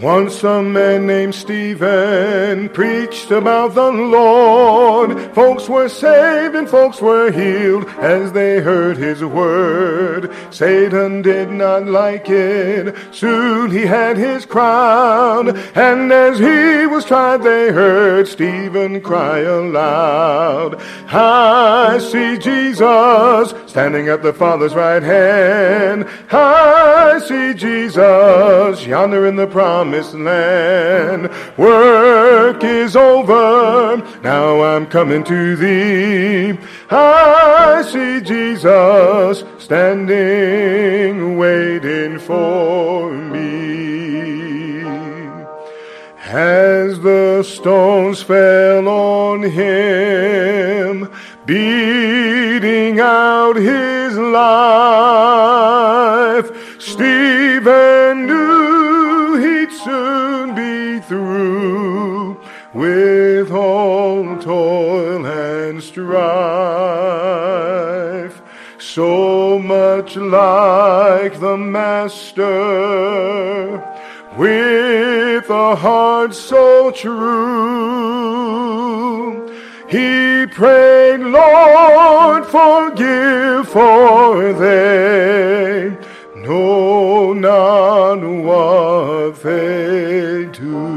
Once a man named Stephen preached about the Lord. Folks were saved and folks were healed as they heard his word. Satan did not like it. Soon he had his crown. And as he was tried, they heard Stephen cry aloud. I see Jesus standing at the Father's right hand. I see Jesus yonder in the promise promised land. Work is over, now I'm coming to thee. I see Jesus standing, waiting for me. As the stones fell on him, beating out his life, So much like the Master, with a heart so true. He prayed, Lord, forgive for they know not what they do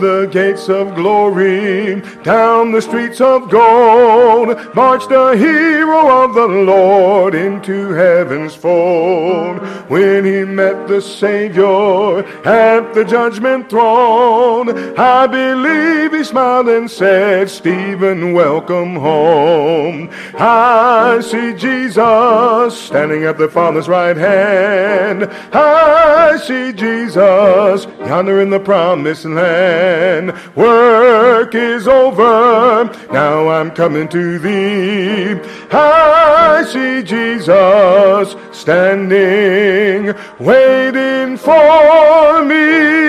the gates of glory, down the streets of gold, marched a hero of the Lord into heaven's fold. When he met the Savior at the judgment throne, I believe he smiled and said, Stephen, welcome home. I see Jesus standing at the Father's right hand. I see Jesus yonder in the promised land land. Work is over. Now I'm coming to thee. I see Jesus standing, waiting for me.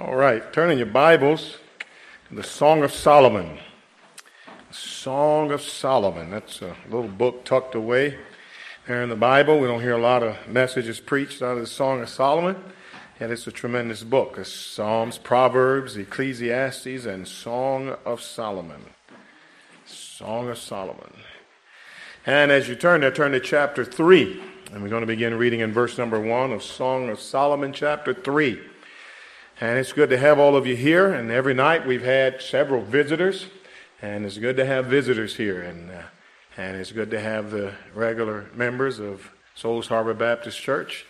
All right, turn in your Bibles to the Song of Solomon. Song of Solomon. That's a little book tucked away there in the Bible. We don't hear a lot of messages preached out of the Song of Solomon, and it's a tremendous book. It's Psalms, Proverbs, Ecclesiastes, and Song of Solomon. Song of Solomon. And as you turn there, turn to chapter 3. And we're going to begin reading in verse number 1 of Song of Solomon, chapter 3. And it's good to have all of you here. And every night we've had several visitors. And it's good to have visitors here, and, uh, and it's good to have the regular members of Souls Harbor Baptist Church.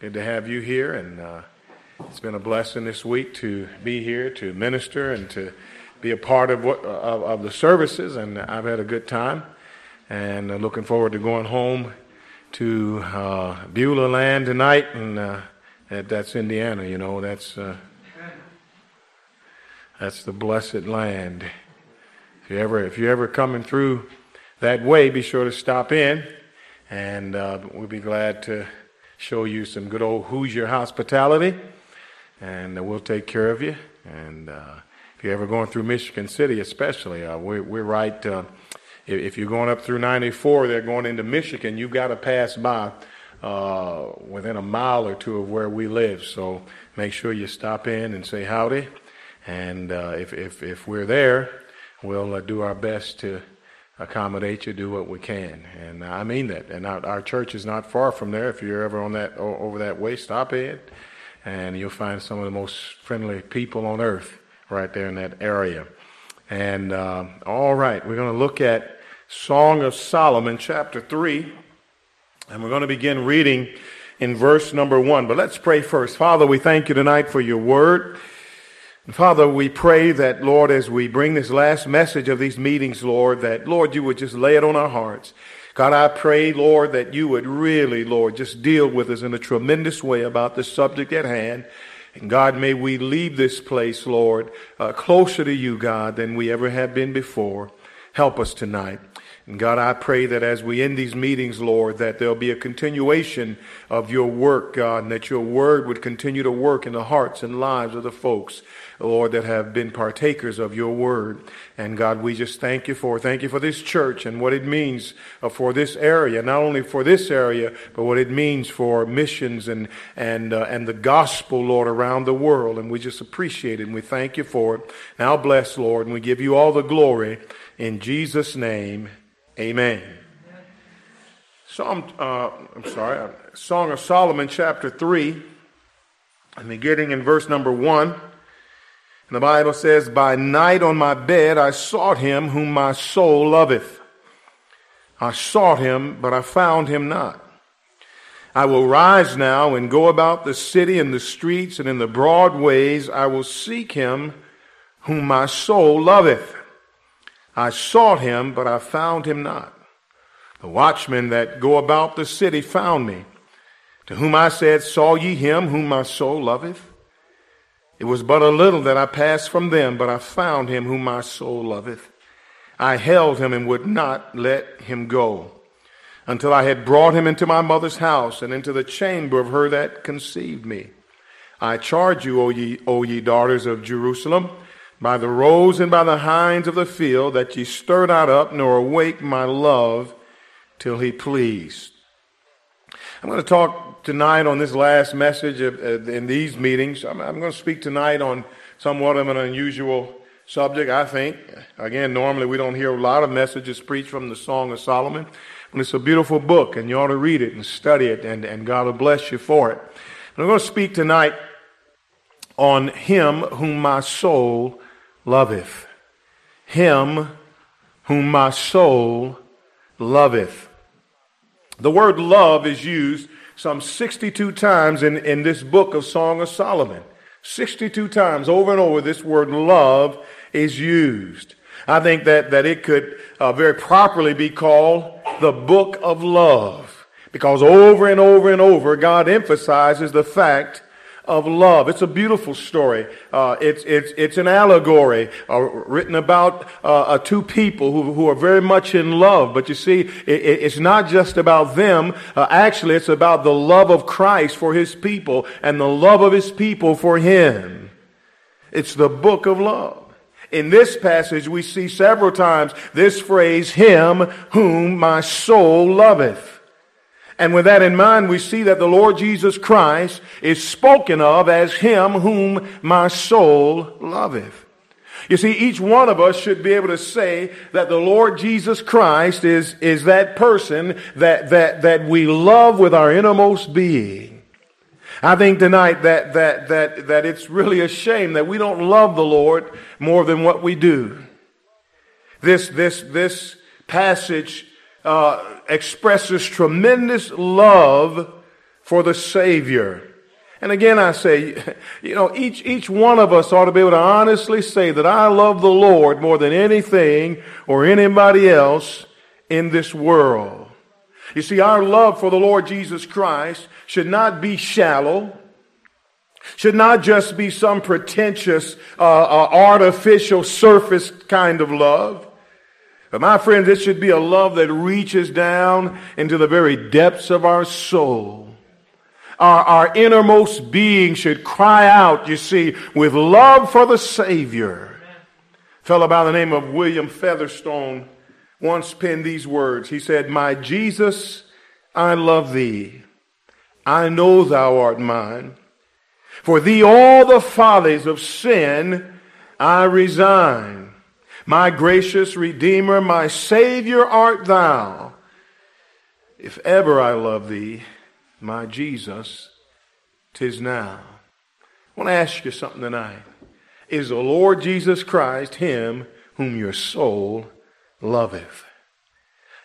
Good to have you here, and uh, it's been a blessing this week to be here to minister and to be a part of, what, of, of the services, and I've had a good time. And uh, looking forward to going home to uh, Beulah land tonight, and uh, that, that's Indiana. You know, that's uh, that's the blessed land you ever if you're ever coming through that way, be sure to stop in, and uh, we'll be glad to show you some good old Hoosier hospitality, and uh, we'll take care of you. And uh, if you're ever going through Michigan City, especially, uh, we're, we're right. Uh, if you're going up through 94, they're going into Michigan. You've got to pass by uh, within a mile or two of where we live. So make sure you stop in and say howdy. And if, if if we're there, we'll uh, do our best to accommodate you, do what we can. And I mean that. And our, our, church is not far from there. If you're ever on that over that way, stop in, and you'll find some of the most friendly people on earth right there in that area. And uh, all right, we're going to look at Song of Solomon, chapter three, and we're going to begin reading in verse number one. But let's pray first. Father, we thank you tonight for your word. Father, we pray that, Lord, as we bring this last message of these meetings, Lord, that, Lord, you would just lay it on our hearts. God, I pray, Lord, that you would really, Lord, just deal with us in a tremendous way about the subject at hand. And God, may we leave this place, Lord, uh, closer to you, God, than we ever have been before. Help us tonight. And God, I pray that as we end these meetings, Lord, that there'll be a continuation of your work, God, and that your word would continue to work in the hearts and lives of the folks Lord, that have been partakers of your word. And God, we just thank you for, thank you for this church and what it means uh, for this area, not only for this area, but what it means for missions and, and, uh, and the gospel, Lord, around the world. And we just appreciate it and we thank you for it. Now bless, Lord, and we give you all the glory in Jesus' name. Amen. Psalm, uh, I'm sorry, uh, Song of Solomon, chapter 3, and beginning in verse number 1. And the Bible says, By night on my bed I sought him whom my soul loveth. I sought him, but I found him not. I will rise now and go about the city and the streets and in the broad ways. I will seek him whom my soul loveth. I sought him, but I found him not. The watchmen that go about the city found me, to whom I said, Saw ye him whom my soul loveth? It was but a little that I passed from them, but I found him whom my soul loveth. I held him and would not let him go until I had brought him into my mother's house and into the chamber of her that conceived me. I charge you, O ye, o ye daughters of Jerusalem, by the roes and by the hinds of the field, that ye stir not up nor awake my love till he pleased. I'm going to talk tonight on this last message of, uh, in these meetings. I'm, I'm, going to speak tonight on somewhat of an unusual subject, I think. Again, normally we don't hear a lot of messages preached from the Song of Solomon, but it's a beautiful book, and you ought to read it and study it, and, and God will bless you for it. And I'm going to speak tonight on Him whom my soul loveth. Him whom my soul loveth. The word love is used some 62 times in, in this book of Song of Solomon. 62 times over and over, this word love is used. I think that, that it could uh, very properly be called the book of love because over and over and over, God emphasizes the fact of love. It's a beautiful story. Uh, it's, it's, it's an allegory uh, written about uh, uh, two people who, who are very much in love. But you see, it, it's not just about them. Uh, actually, it's about the love of Christ for his people and the love of his people for him. It's the book of love. In this passage, we see several times this phrase, him whom my soul loveth. And with that in mind, we see that the Lord Jesus Christ is spoken of as him whom my soul loveth. You see, each one of us should be able to say that the Lord Jesus Christ is, is that person that, that, that we love with our innermost being. I think tonight that, that, that, that it's really a shame that we don't love the Lord more than what we do. This, this, this passage uh, expresses tremendous love for the Savior. And again, I say, you know, each, each one of us ought to be able to honestly say that I love the Lord more than anything or anybody else in this world. You see, our love for the Lord Jesus Christ should not be shallow, should not just be some pretentious, uh, uh, artificial surface kind of love. But my friends, it should be a love that reaches down into the very depths of our soul. Our, our innermost being should cry out, you see, with love for the Savior. A fellow by the name of William Featherstone once penned these words. He said, My Jesus, I love thee. I know thou art mine. For thee all the follies of sin I resign. My gracious Redeemer, my Savior art thou. If ever I love thee, my Jesus, tis now. I want to ask you something tonight. Is the Lord Jesus Christ him whom your soul loveth?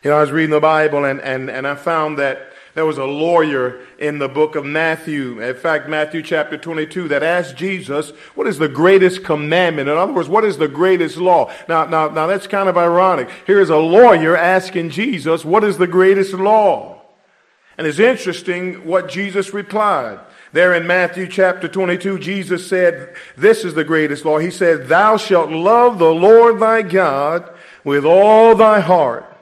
You know, I was reading the Bible and, and, and I found that there was a lawyer in the book of Matthew, in fact, Matthew chapter 22, that asked Jesus, what is the greatest commandment? In other words, what is the greatest law? Now, now, now that's kind of ironic. Here is a lawyer asking Jesus, what is the greatest law? And it's interesting what Jesus replied. There in Matthew chapter 22, Jesus said, This is the greatest law. He said, Thou shalt love the Lord thy God with all thy heart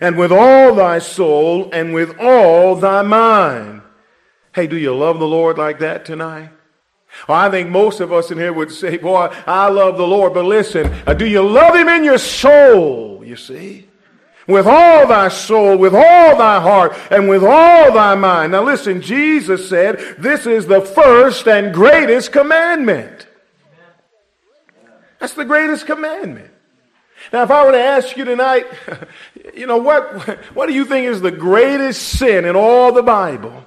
and with all thy soul and with all thy mind. Hey, do you love the Lord like that tonight? Well, I think most of us in here would say, boy, I love the Lord. But listen, uh, do you love him in your soul? You see? With all thy soul, with all thy heart, and with all thy mind. Now listen, Jesus said, this is the first and greatest commandment. That's the greatest commandment. Now, if I were to ask you tonight, you know, what, what do you think is the greatest sin in all the Bible?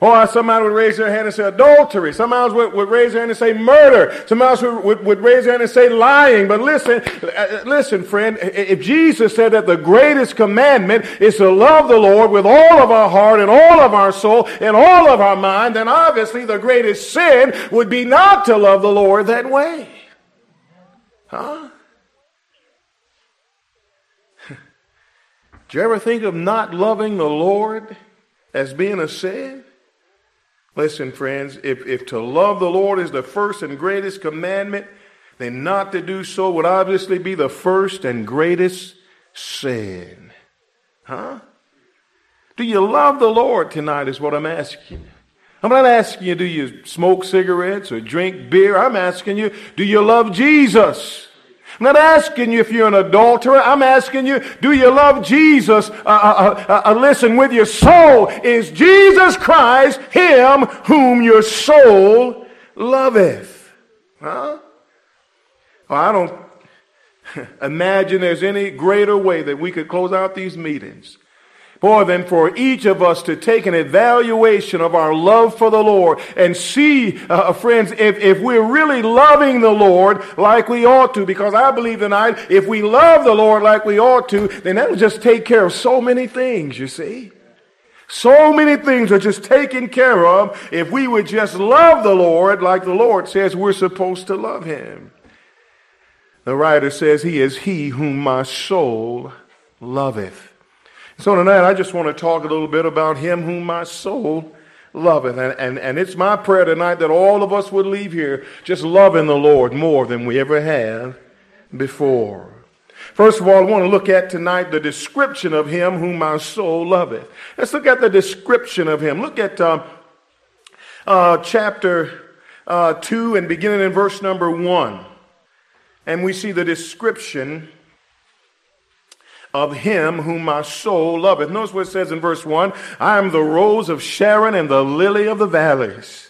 Or somebody would raise their hand and say adultery. Somebody else would, would raise their hand and say murder. Somebody else would, would, would, raise their hand and say lying. But listen, uh, listen, friend, if Jesus said that the greatest commandment is to love the Lord with all of our heart and all of our soul and all of our mind, then obviously the greatest sin would be not to love the Lord that way. Huh? Do you ever think of not loving the Lord as being a sin? Listen, friends, if, if to love the Lord is the first and greatest commandment, then not to do so would obviously be the first and greatest sin. Huh? Do you love the Lord tonight, is what I'm asking. I'm not asking you, do you smoke cigarettes or drink beer? I'm asking you, do you love Jesus? I'm not asking you if you're an adulterer. I'm asking you, do you love Jesus? Uh, uh, uh, uh, listen, with your soul, is Jesus Christ him whom your soul loveth? Huh? Well, I don't imagine there's any greater way that we could close out these meetings more than for each of us to take an evaluation of our love for the Lord and see, uh, friends, if, if we're really loving the Lord like we ought to, because I believe tonight, if we love the Lord like we ought to, then that'll just take care of so many things, you see. So many things are just taken care of if we would just love the Lord like the Lord says we're supposed to love him. The writer says, He is he whom my soul loveth. So tonight I just want to talk a little bit about him whom my soul loveth. And, and, and it's my prayer tonight that all of us would leave here just loving the Lord more than we ever have before. First of all, I want to look at tonight the description of him whom my soul loveth. Let's look at the description of him. Look at uh, uh, chapter uh, 2 and beginning in verse number 1. And we see the description of him whom my soul loveth. Notice what it says in verse 1 I am the rose of Sharon and the lily of the valleys.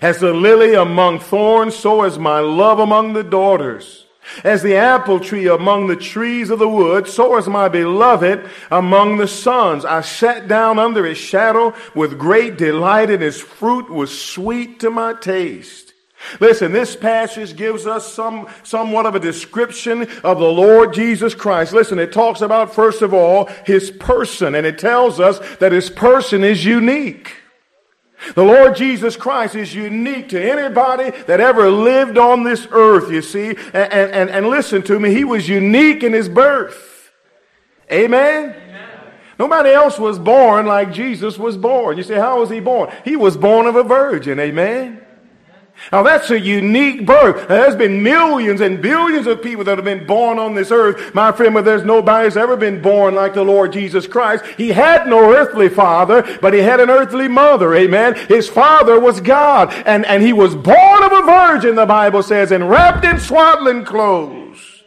As the lily among thorns, so is my love among the daughters. As the apple tree among the trees of the wood, so is my beloved among the sons. I sat down under his shadow with great delight, and his fruit was sweet to my taste. Listen, this passage gives us some, somewhat of a description of the Lord Jesus Christ. Listen, it talks about, first of all, his person, and it tells us that his person is unique. The Lord Jesus Christ is unique to anybody that ever lived on this earth, you see. And, and, and listen to me, he was unique in his birth. Amen? Amen? Nobody else was born like Jesus was born. You say, how was he born? He was born of a virgin. Amen? Now that's a unique birth. There's been millions and billions of people that have been born on this earth. My friend, but there's nobody that's ever been born like the Lord Jesus Christ. He had no earthly father, but he had an earthly mother. Amen. His father was God. And, and he was born of a virgin, the Bible says, and wrapped in swaddling clothes.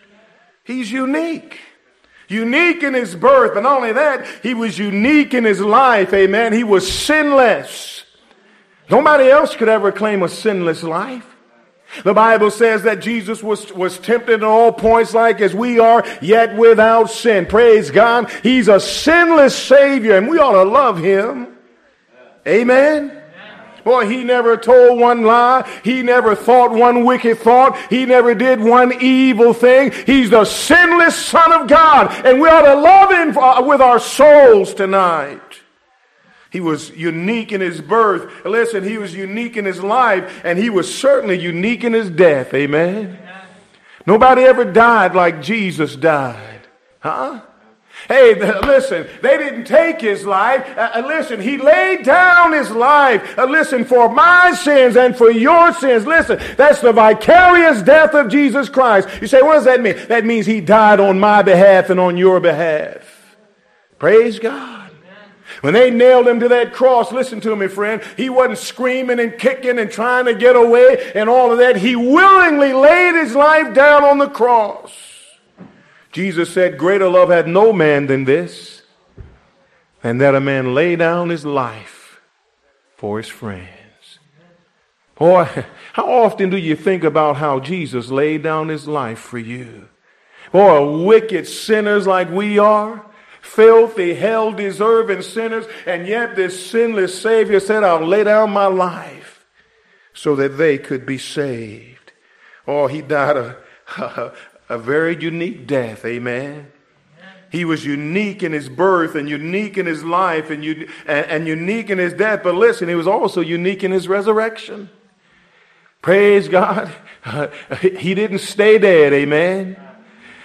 He's unique. Unique in his birth, but not only that, he was unique in his life. Amen. He was sinless. Nobody else could ever claim a sinless life. The Bible says that Jesus was, was tempted in all points like as we are, yet without sin. Praise God. He's a sinless Savior and we ought to love Him. Amen. Boy, he never told one lie. He never thought one wicked thought. He never did one evil thing. He's the sinless Son of God. And we ought to love him with our souls tonight. He was unique in his birth. Listen, he was unique in his life, and he was certainly unique in his death. Amen. Nobody ever died like Jesus died. Huh? Hey, listen, they didn't take his life. Uh, uh, listen, he laid down his life. Uh, listen, for my sins and for your sins. Listen, that's the vicarious death of Jesus Christ. You say, what does that mean? That means he died on my behalf and on your behalf. Praise God. When they nailed him to that cross, listen to me, friend, he wasn't screaming and kicking and trying to get away and all of that. He willingly laid his life down on the cross. Jesus said, Greater love had no man than this, and that a man lay down his life for his friends. Boy, how often do you think about how Jesus laid down his life for you? Boy, wicked sinners like we are, filthy, hell deserving sinners, and yet this sinless Savior said, I'll lay down my life so that they could be saved. Oh, he died a, a, a very unique death, amen. He was unique in his birth and unique in his life and, and, and unique in his death. But listen, he was also unique in his resurrection. Praise God. he didn't stay dead. Amen.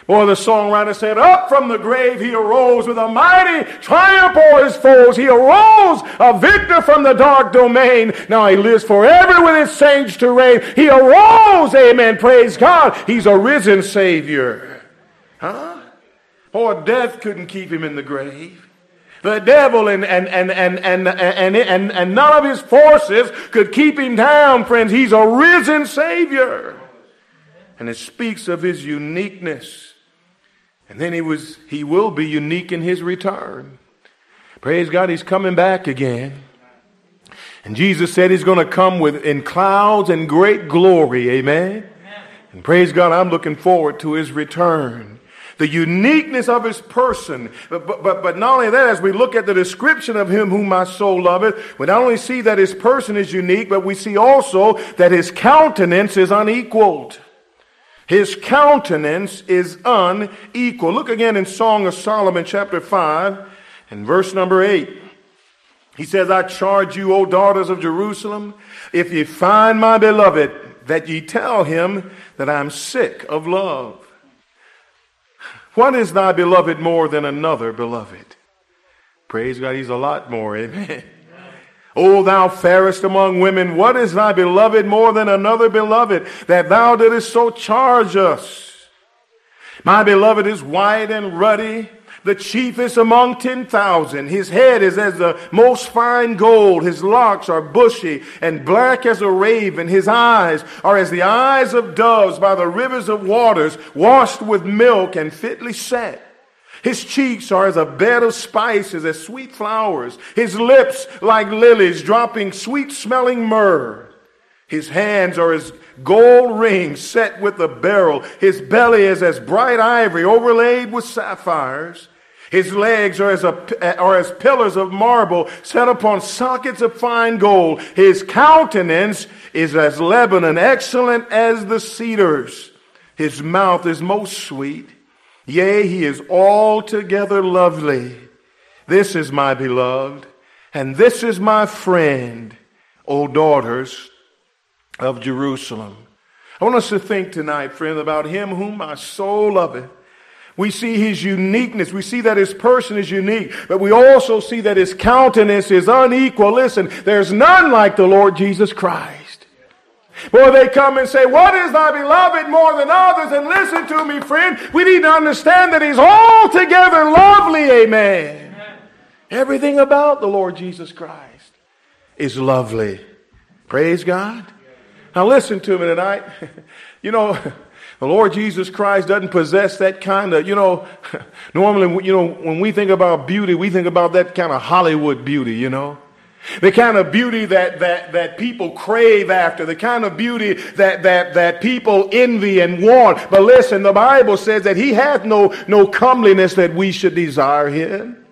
Or the songwriter said, Up from the grave he arose with a mighty triumph o'er his foes. He arose a victor from the dark domain. Now he lives forever with his saints to reign. He arose, amen. Praise God. He's a risen Savior. Huh? Or death couldn't keep him in the grave. The devil and, and, and, and, and, and, and, and none of his forces could keep him down, friends. He's a risen Savior. And it speaks of his uniqueness. And then he was he will be unique in his return. Praise God, he's coming back again. And Jesus said he's going to come with in clouds and great glory. Amen. And praise God, I'm looking forward to his return the uniqueness of his person. But, but, but not only that, as we look at the description of him whom my soul loveth, we not only see that his person is unique, but we see also that his countenance is unequaled. His countenance is unequal. Look again in Song of Solomon, chapter 5, and verse number 8. He says, I charge you, O daughters of Jerusalem, if ye find my beloved, that ye tell him that I'm sick of love. What is thy beloved more than another beloved? Praise God, he's a lot more. Amen. O thou fairest among women, what is thy beloved more than another beloved that thou didst so charge us? My beloved is white and ruddy, the chiefest among 10,000. His head is as the most fine gold. His locks are bushy and black as a raven. His eyes are as the eyes of doves by the rivers of waters, washed with milk and fitly set. His cheeks are as a bed of spices, as sweet flowers. His lips like lilies, dropping sweet smelling myrrh. His hands are as gold rings set with a beryl. His belly is as bright ivory overlaid with sapphires. His legs are as, a, are as pillars of marble set upon sockets of fine gold. His countenance is as Lebanon, excellent as the cedars. His mouth is most sweet. Yea, he is altogether lovely. This is my beloved, and this is my friend, O daughters of Jerusalem. I want us to think tonight, friend, about him whom my soul loveth. We see his uniqueness. We see that his person is unique, but we also see that his countenance is unequal. Listen, there's none like the Lord Jesus Christ. Boy, they come and say, What is thy beloved more than others? And listen to me, friend. We need to understand that he's altogether lovely. Amen. Amen. Everything about the Lord Jesus Christ is lovely. Praise God. Now listen to me tonight. you know, the Lord Jesus Christ doesn't possess that kind of, you know, normally, you know, when we think about beauty, we think about that kind of Hollywood beauty, you know. The kind of beauty that, that, that people crave after, the kind of beauty that, that, that people envy and want. But listen, the Bible says that he hath no, no comeliness that we should desire him.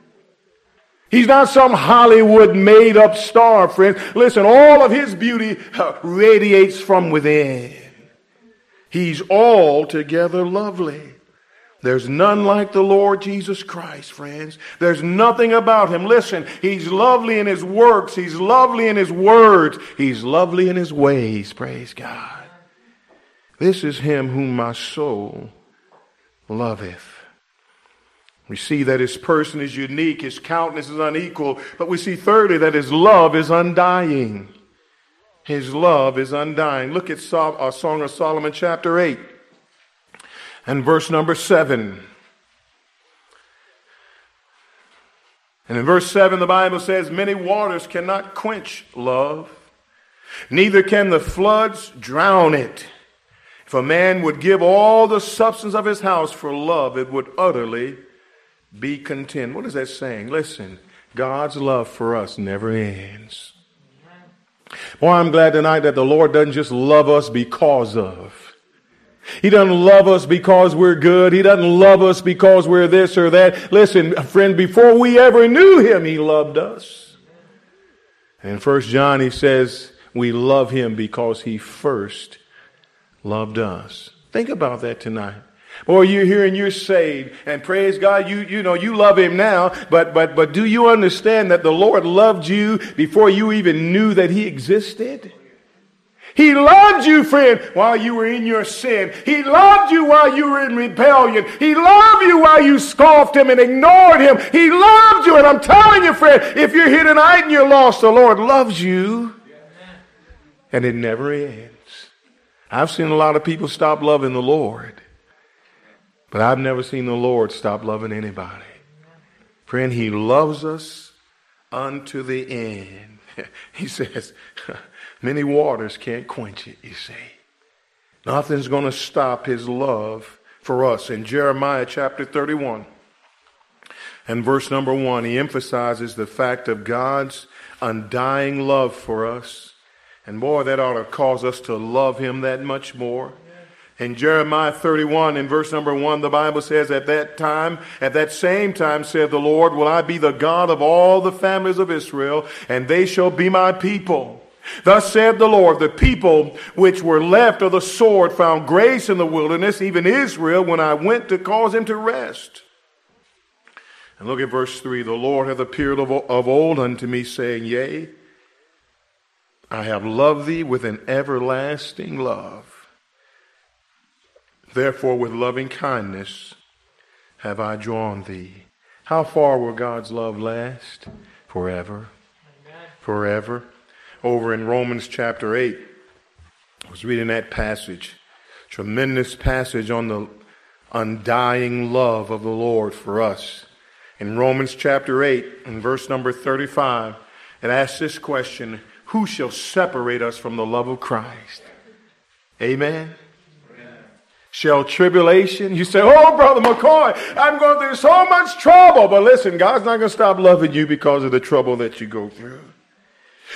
He's not some Hollywood made up star, friend. Listen, all of his beauty uh, radiates from within. He's altogether lovely. There's none like the Lord Jesus Christ, friends. There's nothing about him. Listen, he's lovely in his works. He's lovely in his words. He's lovely in his ways. Praise God. This is him whom my soul loveth. We see that his person is unique, his countenance is unequal, but we see thirdly that his love is undying. His love is undying. Look at a uh, Song of Solomon, chapter 8, and verse number 7. And in verse 7, the Bible says, Many waters cannot quench love, neither can the floods drown it. If a man would give all the substance of his house for love, it would utterly be content. What is that saying? Listen, God's love for us never ends. Boy, I'm glad tonight that the Lord doesn't just love us because of. He doesn't love us because we're good. He doesn't love us because we're this or that. Listen, friend, before we ever knew him, he loved us. In First John, he says, we love him because he first loved us. Think about that tonight. Or you're here and you're saved, and praise God, you, you know, you love Him now, but, but, but do you understand that the Lord loved you before you even knew that He existed? He loved you, friend, while you were in your sin. He loved you while you were in rebellion. He loved you while you scoffed him and ignored him. He loved you. And I'm telling you, friend, if you're here tonight and you're lost, the Lord loves you. And it never ends. I've seen a lot of people stop loving the Lord, but I've never seen the Lord stop loving anybody. Friend, He loves us unto the end. He says, Many waters can't quench it, you see. Nothing's going to stop his love for us. In Jeremiah chapter 31 and verse number 1, he emphasizes the fact of God's undying love for us. And boy, that ought to cause us to love him that much more. In Jeremiah 31 in verse number 1, the Bible says, At that time, at that same time, said the Lord, will I be the God of all the families of Israel, and they shall be my people. Thus said the Lord, the people which were left of the sword found grace in the wilderness, even Israel, when I went to cause him to rest. And look at verse 3 The Lord hath appeared of, old unto me, saying, Yea, I have loved thee with an everlasting love. Therefore, with loving kindness have I drawn thee. How far will God's love last? Forever. Forever over in Romans chapter 8. I was reading that passage. Tremendous passage on the undying love of the Lord for us. In Romans chapter 8, in verse number 35, it asks this question Who shall separate us from the love of Christ? Amen. Shall tribulation? You say, Oh, Brother McCoy, I'm going through so much trouble. But listen, God's not going to stop loving you because of the trouble that you go through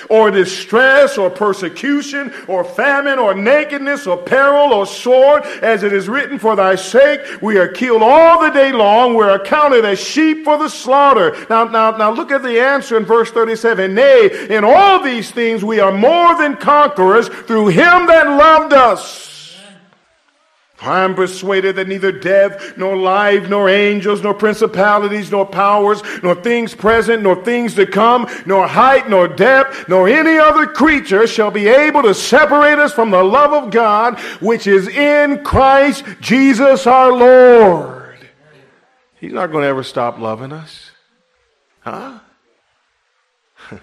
or distress or persecution or famine or nakedness or peril or sword, as it is written, For thy sake we are killed all the day long, we're accounted as sheep for the slaughter. Now, now, now look at the answer in verse 37. Nay, in all these things we are more than conquerors through him that loved us. I am persuaded that neither death, nor life, nor angels, nor principalities, nor powers, nor things present, nor things to come, nor height, nor depth, nor any other creature shall be able to separate us from the love of God which is in Christ Jesus our Lord. He's not going to ever stop loving us. Huh?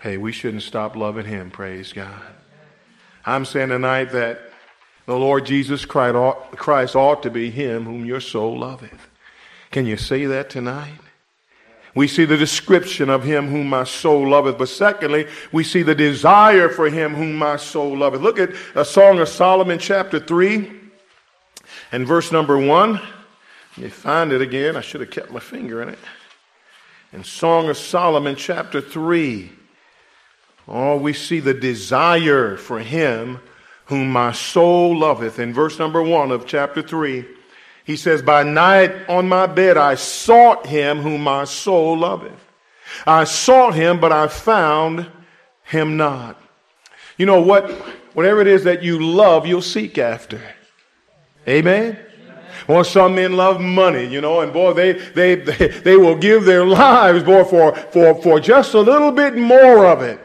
hey, we shouldn't stop loving Him, praise God. I'm saying tonight that the Lord Jesus Christ ought to be him whom your soul loveth. Can you say that tonight? We see the description of him whom my soul loveth. But secondly, we see the desire for him whom my soul loveth. Look at a Song of Solomon, chapter 3, and verse number 1. Let me find it again. I should have kept my finger in it. In Song of Solomon, chapter 3. Oh, we see the desire for him whom my soul loveth. In verse number one of chapter three, he says, By night on my bed I sought him whom my soul loveth. I sought him, but I found him not. You know what? Whatever it is that you love, you'll seek after. Amen? Or some men love money, you know, and boy, they, they, they, they will give their lives, boy, for, for, for just a little bit more of it.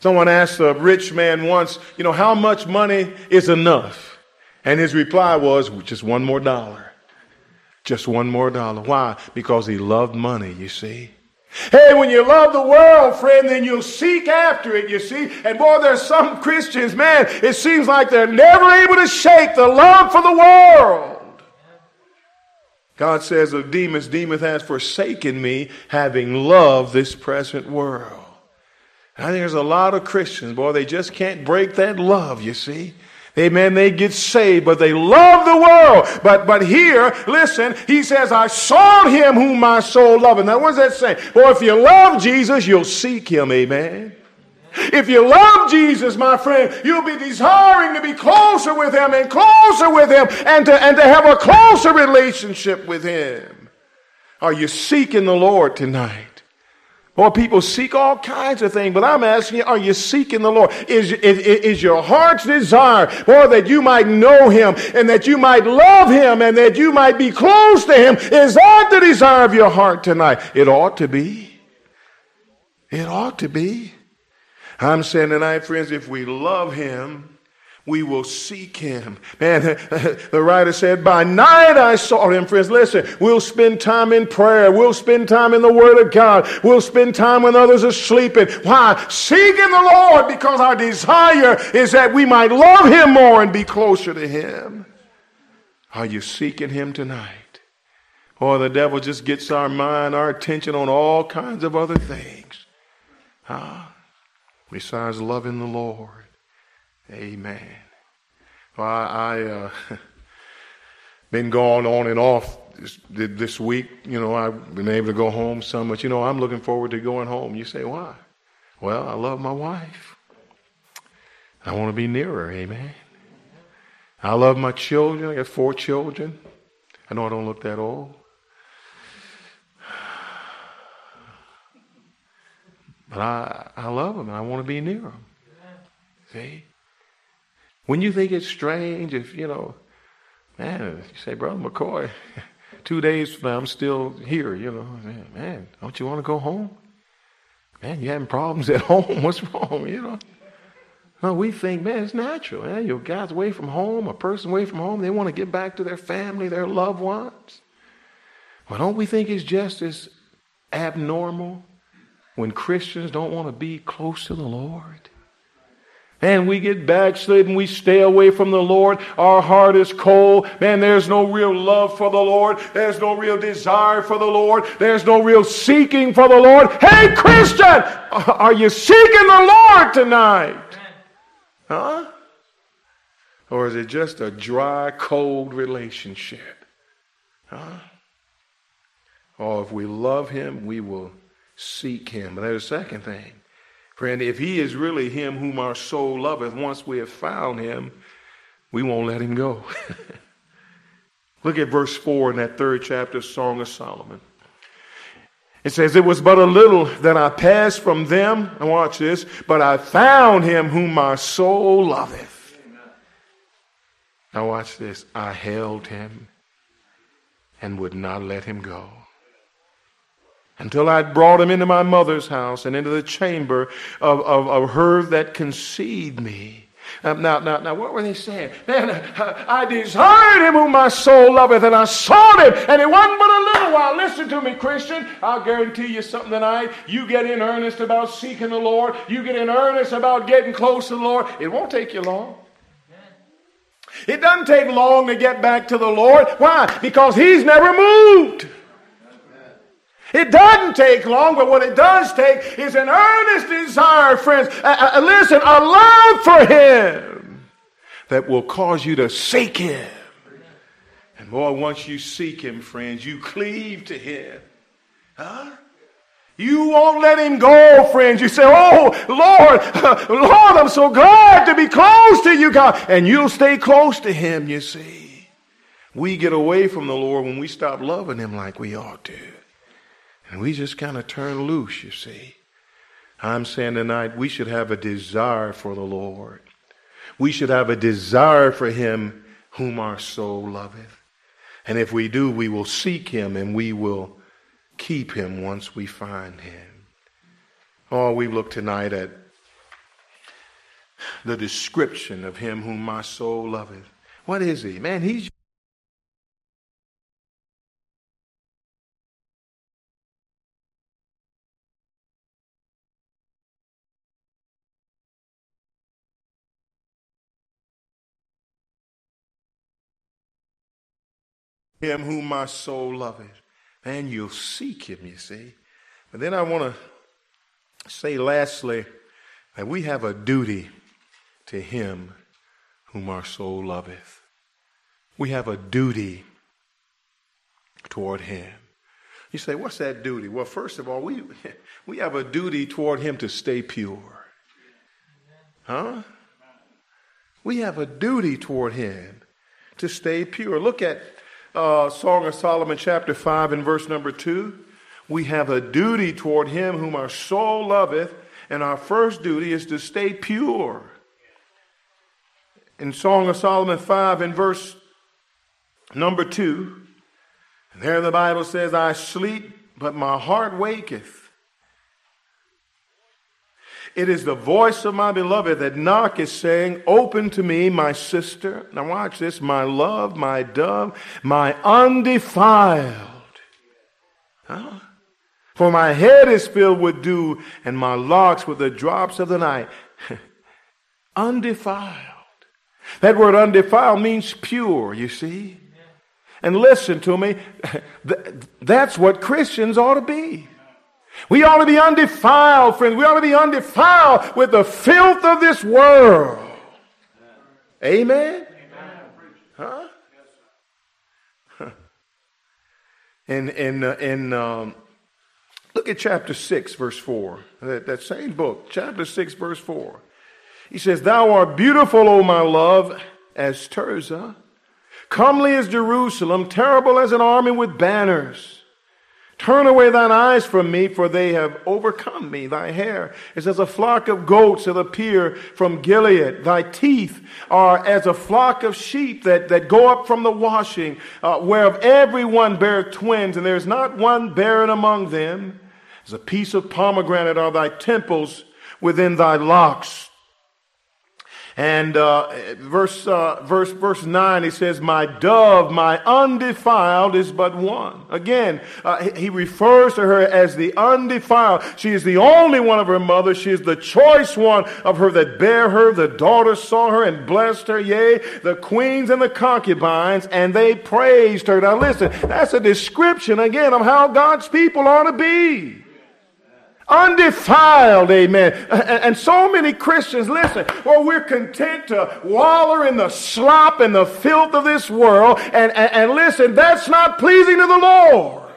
Someone asked a rich man once, you know, how much money is enough? And his reply was, just one more dollar. Just one more dollar. Why? Because he loved money, you see. Hey, when you love the world, friend, then you'll seek after it, you see. And boy, there's some Christians, man, it seems like they're never able to shake the love for the world. God says Demas, Demas has forsaken me, having loved this present world. I think there's a lot of Christians, boy, they just can't break that love, you see. Amen. They get saved, but they love the world. But but here, listen, he says, I saw him whom my soul loveth. Now, what does that say? Well, if you love Jesus, you'll seek him. Amen. If you love Jesus, my friend, you'll be desiring to be closer with him and closer with him and to, and to have a closer relationship with him. Are you seeking the Lord tonight? Or people seek all kinds of things, but I'm asking you, are you seeking the Lord? Is, is, is your heart's desire, or that you might know Him and that you might love Him and that you might be close to Him? Is that the desire of your heart tonight? It ought to be. It ought to be. I'm saying tonight, friends, if we love Him, we will seek him. Man, the writer said, By night I sought him, friends. Listen, we'll spend time in prayer. We'll spend time in the Word of God. We'll spend time when others are sleeping. Why? Seeking the Lord because our desire is that we might love him more and be closer to him. Are you seeking him tonight? Or the devil just gets our mind, our attention on all kinds of other things. Huh? Besides loving the Lord. Amen. Well, I, I uh, been going on and off this, this week. You know, I've been able to go home some, but you know, I'm looking forward to going home. You say, why? Well, I love my wife. I want to be near her. Amen. I love my children. I got four children. I know I don't look that old. But I, I love them and I want to be near them. See? When you think it's strange, if, you know, man, you say, Brother McCoy, two days from now, I'm still here, you know, man, don't you want to go home? Man, you having problems at home? What's wrong, you know? No, we think, man, it's natural. Man. Your guy's away from home, a person away from home, they want to get back to their family, their loved ones. Well, don't we think it's just as abnormal when Christians don't want to be close to the Lord? And we get backslidden, we stay away from the Lord. Our heart is cold. Man, there's no real love for the Lord. There's no real desire for the Lord. There's no real seeking for the Lord. Hey, Christian, are you seeking the Lord tonight? Huh? Or is it just a dry, cold relationship? Huh? Or if we love Him, we will seek Him. But there's a second thing. Friend, if he is really him whom our soul loveth, once we have found him, we won't let him go. Look at verse 4 in that third chapter of Song of Solomon. It says, It was but a little that I passed from them. And watch this. But I found him whom my soul loveth. Now watch this. I held him and would not let him go until I'd brought him into my mother's house and into the chamber of, of, of her that conceived me. Um, now, now, now, what were they saying? Man, I desired him whom my soul loveth, and I sought him, and it wasn't but a little while. Listen to me, Christian. I'll guarantee you something tonight. You get in earnest about seeking the Lord, you get in earnest about getting close to the Lord, it won't take you long. It doesn't take long to get back to the Lord. Why? Because He's never moved. It doesn't take long, but what it does take is an earnest desire, friends. Listen, a love for Him that will cause you to seek Him. And boy, once you seek Him, friends, you cleave to Him. Huh? You won't let him go, friends. You say, Oh, Lord, Lord, I'm so glad to be close to you, God. And you'll stay close to him, you see. We get away from the Lord when we stop loving him like we ought to. And we just kind of turn loose, you see. I'm saying tonight we should have a desire for the Lord. We should have a desire for Him whom our soul loveth. And if we do, we will seek Him and we will keep Him once we find Him. Oh, we look tonight at the description of Him whom my soul loveth. What is He? Man, He's him whom my soul loveth. And you'll seek him, you see. But then I want to say lastly that we have a duty to him whom our soul loveth. We have a duty toward him. You say, what's that duty? Well, first of all, we, we have a duty toward him to stay pure. Huh? We have a duty toward him to stay pure. Look at uh, Song of Solomon, chapter 5, and verse number 2. We have a duty toward him whom our soul loveth, and our first duty is to stay pure. In Song of Solomon 5, and verse number 2, there the Bible says, I sleep, but my heart waketh. It is the voice of my beloved that knock is saying, Open to me, my sister. Now watch this, my love, my dove, my undefiled. Huh? For my head is filled with dew, and my locks with the drops of the night. undefiled. That word undefiled means pure, you see. And listen to me, that's what Christians ought to be. We ought to be undefiled, friends. We ought to be undefiled with the filth of this world. Amen? Huh? And, and, uh, and um, look at chapter 6, verse 4. That, that same book, chapter 6, verse 4. He says, Thou art beautiful, O my love, as Tirzah, comely as Jerusalem, terrible as an army with banners. Turn away thine eyes from me, for they have overcome me. Thy hair is as a flock of goats that appear from Gilead. Thy teeth are as a flock of sheep that, that go up from the washing, uh, whereof every one beareth twins, and there is not one barren among them. As a piece of pomegranate are thy temples within thy locks. And uh, verse, uh, verse, verse 9, he says, My dove, my undefiled is but one. Again, uh, he refers to her as the undefiled. She is the only one of her mother. She is the choice one of her that bare her. The daughters saw her and blessed her. Yea, the queens and the concubines, and they praised her. Now listen, that's a description again of how God's people ought to be undefiled, amen. And so many Christians, listen, well, we're content to waller in the slop and the filth of this world. And, and, and listen, that's not pleasing to the Lord.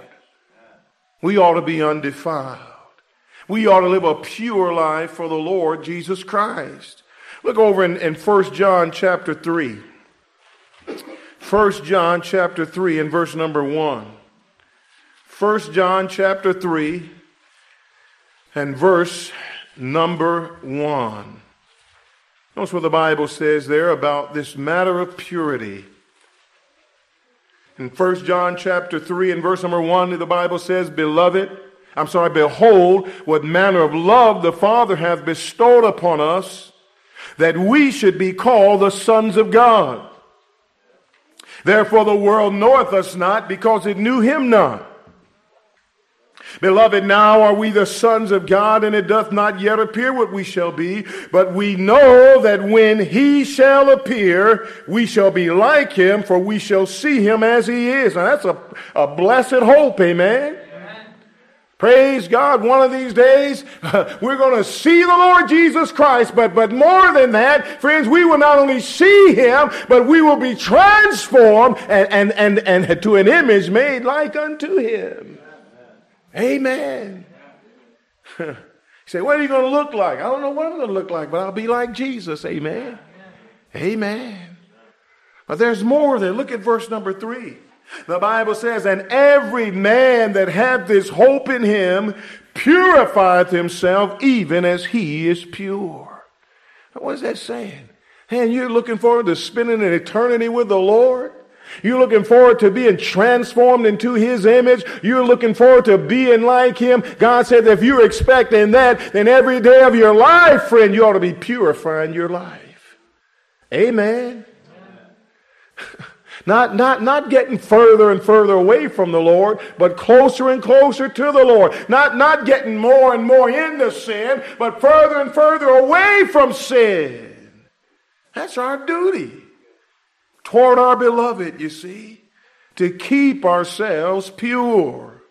We ought to be undefiled. We ought to live a pure life for the Lord Jesus Christ. Look over in, in 1 John chapter 3. 1 John chapter 3 and verse number 1. 1 John chapter 3 and verse number one. Notice what the Bible says there about this matter of purity. In 1 John chapter 3 and verse number 1, the Bible says, Beloved, I'm sorry, behold, what manner of love the Father hath bestowed upon us, that we should be called the sons of God. Therefore the world knoweth us not, because it knew him not. Beloved, now are we the sons of God, and it doth not yet appear what we shall be, but we know that when he shall appear, we shall be like him, for we shall see him as he is. Now that's a, a blessed hope, amen. Praise God. One of these days, we're going to see the Lord Jesus Christ. But, but more than that, friends, we will not only see him, but we will be transformed and, and, and, and to an image made like unto him. Amen. you say, what are you going to look like? I don't know what I'm going to look like, but I'll be like Jesus. Amen. Amen. But there's more there. Look at verse number three. The Bible says, and every man that hath this hope in him purifieth himself even as he is pure. What is that saying? And you're looking forward to spending an eternity with the Lord? You're looking forward to being transformed into His image. You're looking forward to being like Him. God said if you're expecting that, then every day of your life, friend, you ought to be purifying your life. Amen. Not, not, not getting further and further away from the Lord, but closer and closer to the Lord. Not, not getting more and more into sin, but further and further away from sin. That's our duty toward our beloved, you see. to keep ourselves pure.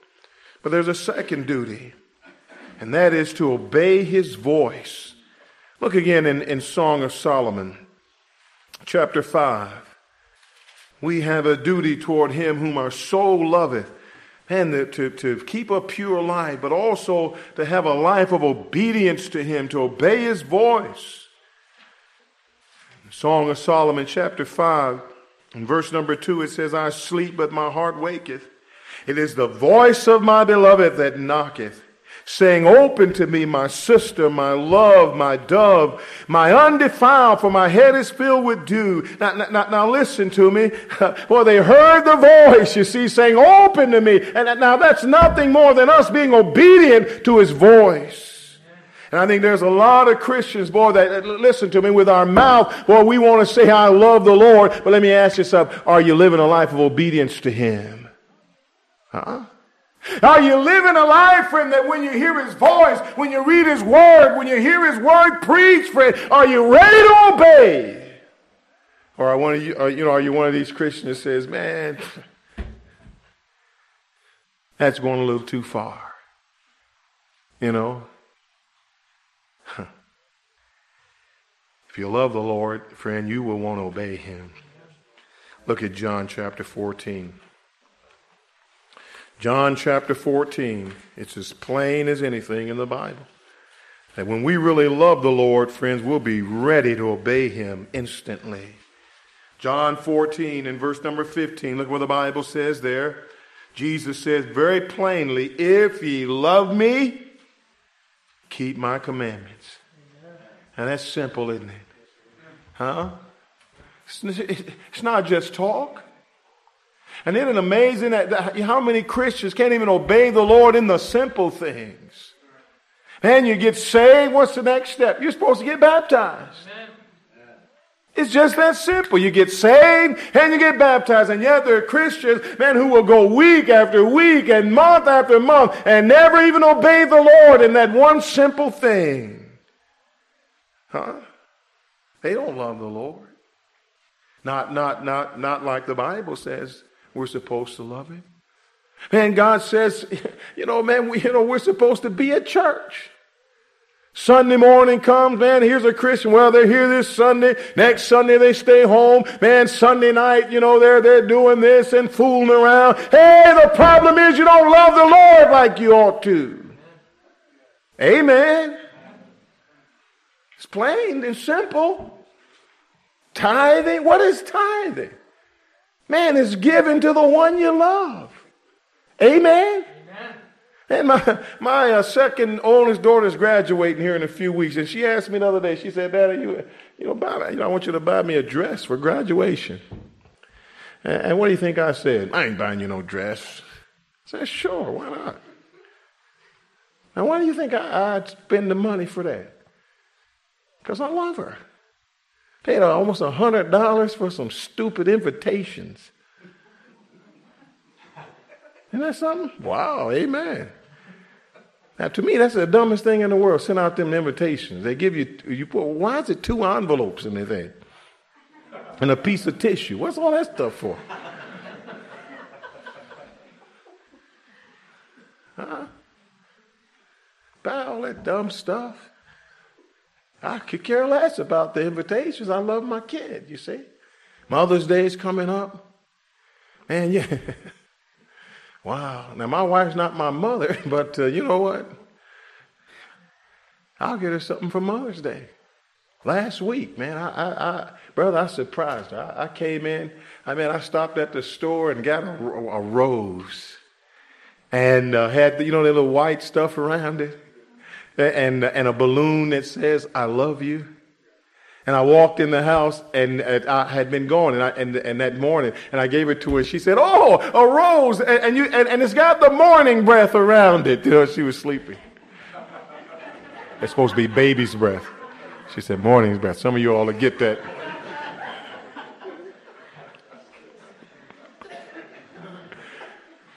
But there's a second duty, and that is to obey his voice. Look again in, in Song of Solomon, chapter 5. We have a duty toward him whom our soul loveth, and to, to keep a pure life, but also to have a life of obedience to him, to obey his voice. Song of Solomon, chapter 5, in verse number 2, it says, I sleep, but my heart waketh. It is the voice of my beloved that knocketh, saying, Open to me, my sister, my love, my dove, my undefiled, for my head is filled with dew. Now, now, now listen to me. well, they heard the voice, you see, saying, Open to me. And now that's nothing more than us being obedient to his voice. And I think there's a lot of Christians, boy, that listen to me with our mouth. Boy, we want to say, I love the Lord. But let me ask you something. Are you living a life of obedience to Him? Huh? Are you living a life, friend, that when you hear his voice, when you read his word, when you hear his word preached, friend, are you ready to obey? Or are one of you, you know, are you one of these Christians that says, man, that's going a little too far? You know? If you love the Lord, friend, you will want to obey him. Look at John chapter 14. John chapter 14. It's as plain as anything in the Bible. That when we really love the Lord, friends, we'll be ready to obey Him instantly. John 14 and verse number 15. Look what the Bible says there. Jesus says very plainly, If ye love me, keep my commandments. And that's simple, isn't it? Huh? It's not just talk. And isn't it amazing that, how many Christians can't even obey the Lord in the simple things? Man, you get saved, what's the next step? You're supposed to get baptized. It's just that simple. You get saved and you get baptized. And yet there are Christians, man, who will go week after week and month after month and never even obey the Lord in that one simple thing. Huh? They don't love the Lord. Not, not, not, not like the Bible says. We're supposed to love him. Man, God says, you know, man, we, you know, we're supposed to be at church. Sunday morning comes, man, here's a Christian. Well, they're here this Sunday. Next Sunday they stay home. Man, Sunday night, you know, they're, they're doing this and fooling around. Hey, the problem is you don't love the Lord like you ought to. Amen. It's plain and simple. Tithing, what is tithing? Man, is given to the one you love. Amen? And my, my uh, second oldest daughter is graduating here in a few weeks, and she asked me the other day, she said, Daddy, you, you know, buy, you know, I want you to buy me a dress for graduation. And, and what do you think I said? I ain't buying you no dress. I said, sure, why not? Now, why do you think I, I'd spend the money for that? Because I love her. Paid almost a hundred dollars for some stupid invitations. Isn't that something? Wow, amen. Now, to me, that's the dumbest thing in the world. Send out them invitations. They give you, you put, why is it two envelopes in the thing? And a piece of tissue. What's all that stuff for? Huh? Buy all that dumb stuff. I could care less about the invitations. I love my kid, you see. Mother's Day is coming up. Man, yeah. wow. Now, my wife's not my mother, but uh, you know what? I'll get her something for Mother's Day. Last week, man, I, I, I brother, I surprised her. I, I, came in. I mean, I stopped at the store and got a, a rose, and uh, had you know the little white stuff around it and, and a balloon that says, I love you. And I walked in the house and I had been gone and, I, and, and that morning and I gave it to her. and She said, Oh, a rose. And, and you, and, and, it's got the morning breath around it. You know, she was sleeping. It's supposed to be baby's breath. She said, morning's breath. Some of you all will get that.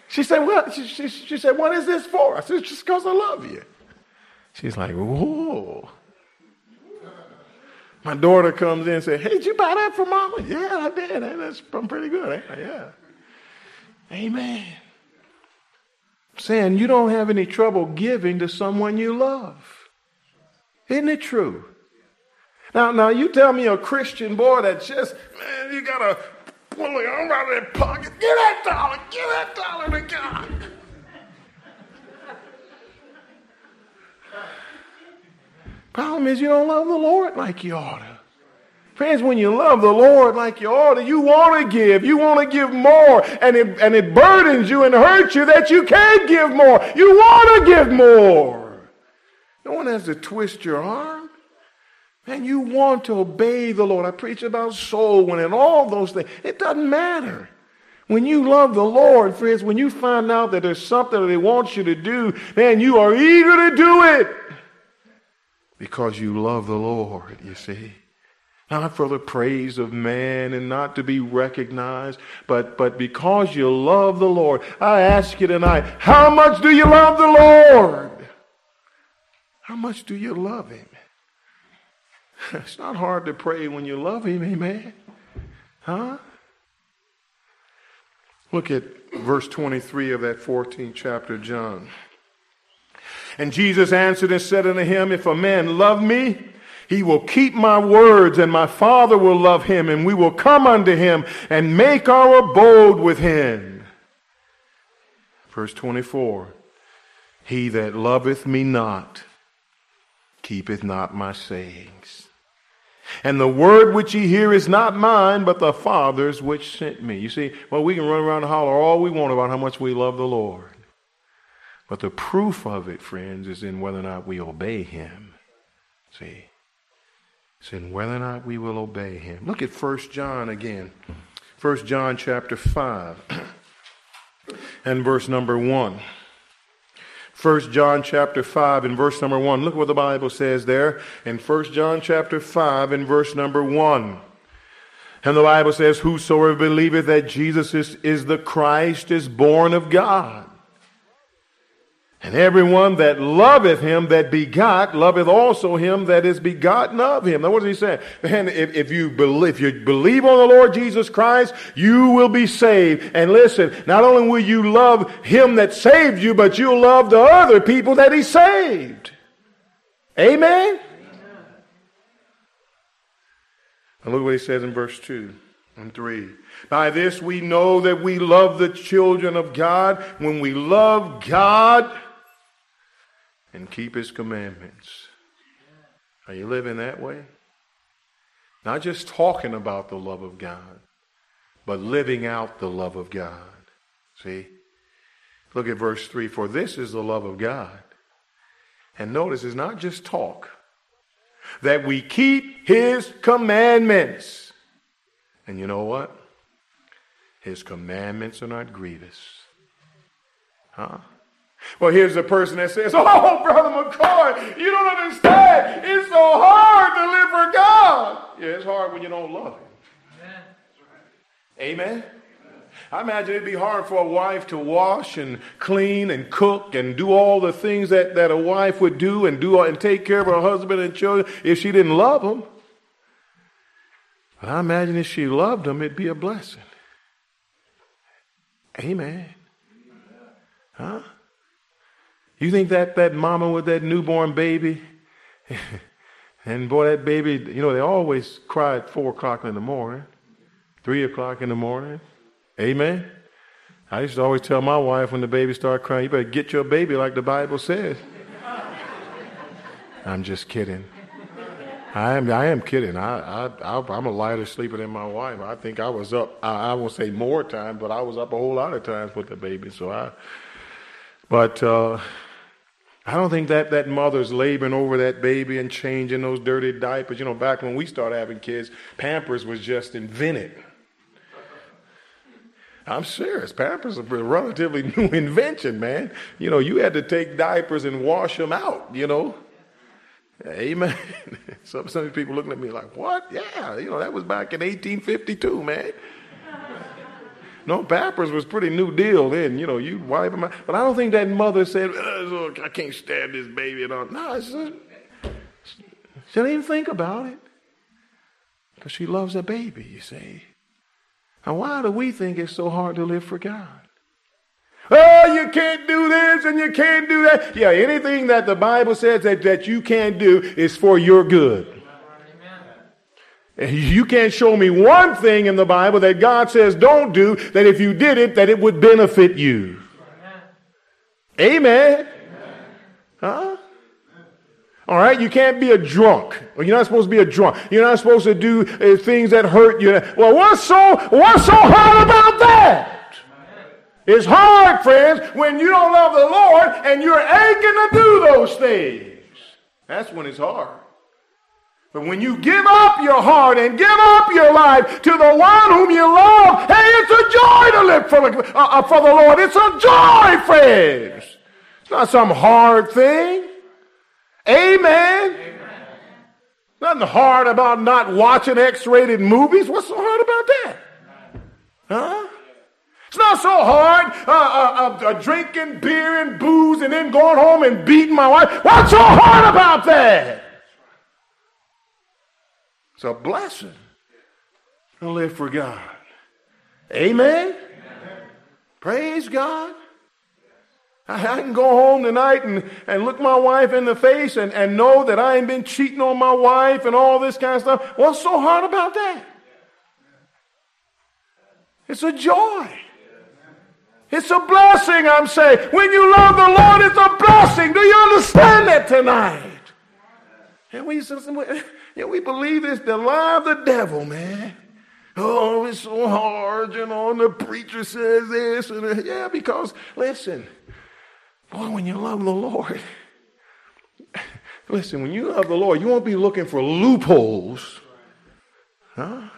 She said, well, she, she, she said, what is this for? I said, just because I love you. She's like, whoa. My daughter comes in and says, hey, did you buy that for mama? Yeah, I did. That's I'm pretty good. Yeah. Amen. Saying you don't have any trouble giving to someone you love. Isn't it true? Now, now you tell me a Christian boy that just, man, you gotta pull it out of that pocket. Give that dollar, give that dollar to God. Problem is you don't love the Lord like you ought to. Friends, when you love the Lord like you ought to, you want to give. You want to give more. And it, and it burdens you and hurts you that you can't give more. You want to give more. No one has to twist your arm. And you want to obey the Lord. I preach about soul winning, all those things. It doesn't matter. When you love the Lord, friends, when you find out that there's something that He wants you to do, then you are eager to do it because you love the Lord, you see. Not for the praise of man and not to be recognized, but, but because you love the Lord. I ask you tonight, how much do you love the Lord? How much do you love Him? It's not hard to pray when you love Him, amen? Huh? Look at verse 23 of that 14th chapter, John. And Jesus answered and said unto him, If a man love me, he will keep my words, and my Father will love him, and we will come unto him and make our abode with him. Verse 24 He that loveth me not keepeth not my sayings. And the word which ye hear is not mine, but the Father's which sent me. You see, well, we can run around and holler all we want about how much we love the Lord. But the proof of it, friends, is in whether or not we obey Him. See? It's in whether or not we will obey Him. Look at 1 John again. 1 John chapter 5 and verse number 1. 1 John chapter 5 and verse number 1. Look what the Bible says there in 1 John chapter 5 and verse number 1. And the Bible says, Whosoever believeth that Jesus is, is the Christ is born of God. And everyone that loveth him that begot, loveth also him that is begotten of him. Now, what does he saying? And if, if, you believe, if you believe on the Lord Jesus Christ, you will be saved. And listen, not only will you love him that saved you, but you'll love the other people that he saved. Amen? Amen. And look what he says in verse 2 and 3. By this we know that we love the children of God when we love God and keep his commandments. Are you living that way? Not just talking about the love of God, but living out the love of God. See? Look at verse 3 For this is the love of God. And notice it's not just talk, that we keep his commandments. And you know what? His commandments are not grievous. Huh? Well, here's a person that says, Oh, Brother McCoy, you don't understand. It's so hard to live for God. Yeah, it's hard when you don't love Him. Amen. Amen. I imagine it'd be hard for a wife to wash and clean and cook and do all the things that, that a wife would do and do and take care of her husband and children if she didn't love them. But I imagine if she loved them, it'd be a blessing. Amen. Huh? You think that, that mama with that newborn baby, and boy, that baby, you know, they always cry at 4 o'clock in the morning, 3 o'clock in the morning. Amen? I used to always tell my wife when the baby started crying, you better get your baby like the Bible says. I'm just kidding. I am, I am kidding. I, I, I, am a lighter sleeper than my wife. I think I was up, I, I won't say more times, but I was up a whole lot of times with the baby. So I, but, uh, I don't think that that mother's laboring over that baby and changing those dirty diapers. You know, back when we started having kids, Pampers was just invented. I'm serious. Pampers is a relatively new invention, man. You know, you had to take diapers and wash them out, you know. Amen. some, some people looking at me like, what? Yeah, you know, that was back in 1852, man. No, Pampers was pretty new deal then. You know, you wipe them out. But I don't think that mother said, uh, I can't stand this baby. And all. No, just, she didn't even think about it. Because she loves a baby, you see. And why do we think it's so hard to live for God? Oh, you can't do this and you can't do that. Yeah, anything that the Bible says that, that you can't do is for your good. You can't show me one thing in the Bible that God says don't do, that if you did it, that it would benefit you. Amen. Amen. Huh? All right, you can't be a drunk. You're not supposed to be a drunk. You're not supposed to do uh, things that hurt you. Well, what's so what's so hard about that? It's hard, friends, when you don't love the Lord and you're aching to do those things. That's when it's hard. But when you give up your heart and give up your life to the one whom you love, hey, it's a joy to live for the, uh, uh, for the Lord. It's a joy, friends. It's not some hard thing. Amen. Amen. Nothing hard about not watching X-rated movies. What's so hard about that? Huh? It's not so hard uh, uh, uh, uh, drinking beer and booze and then going home and beating my wife. What's so hard about that? It's a blessing to live for God. Amen? Amen. Praise God. I can go home tonight and, and look my wife in the face and, and know that I ain't been cheating on my wife and all this kind of stuff. What's so hard about that? It's a joy. It's a blessing, I'm saying. When you love the Lord, it's a blessing. Do you understand that tonight? And we, you we believe this the lie of the devil, man. Oh, it's so hard, you know, and the preacher says this. And that. yeah, because, listen, Boy, when you love the Lord, listen, when you love the Lord, you won't be looking for loopholes. Huh?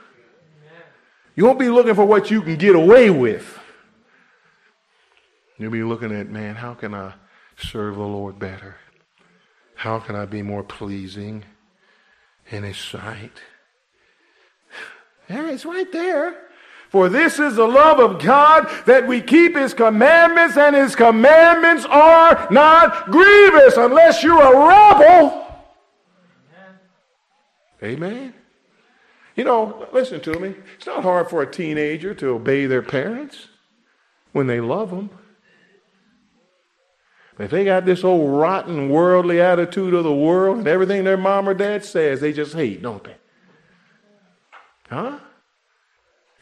You won't be looking for what you can get away with. You'll be looking at, man, how can I serve the Lord better? How can I be more pleasing in His sight? Yeah, it's right there. For this is the love of God that we keep his commandments, and his commandments are not grievous unless you're a rebel. Amen. You know, listen to me. It's not hard for a teenager to obey their parents when they love them. If they got this old rotten worldly attitude of the world and everything their mom or dad says, they just hate, don't they? Huh?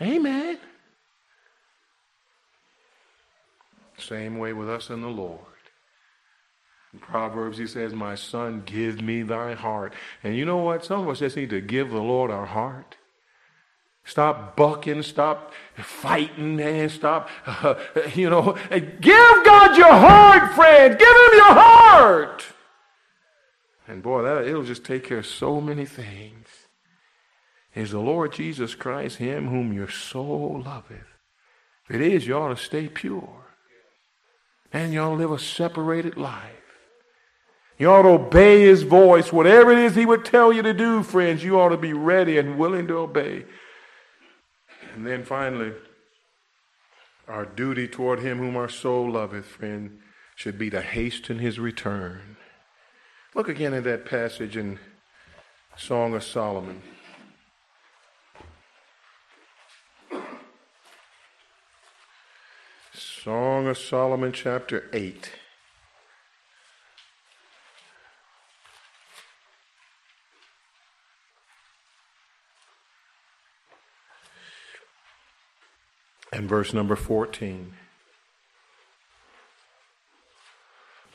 Amen. Same way with us and the Lord. In Proverbs, he says, My son, give me thy heart. And you know what? Some of us just need to give the Lord our heart. Stop bucking, stop fighting, and stop, uh, you know, give God your heart, friend. Give him your heart. And boy, that, it'll just take care of so many things is the Lord Jesus Christ, him whom your soul loveth. If it is, you ought to stay pure. And you ought to live a separated life. You ought to obey his voice. Whatever it is he would tell you to do, friends, you ought to be ready and willing to obey. And then finally, our duty toward him whom our soul loveth, friend, should be to hasten his return. Look again at that passage in Song of Solomon. Song of Solomon, chapter 8. And verse number 14.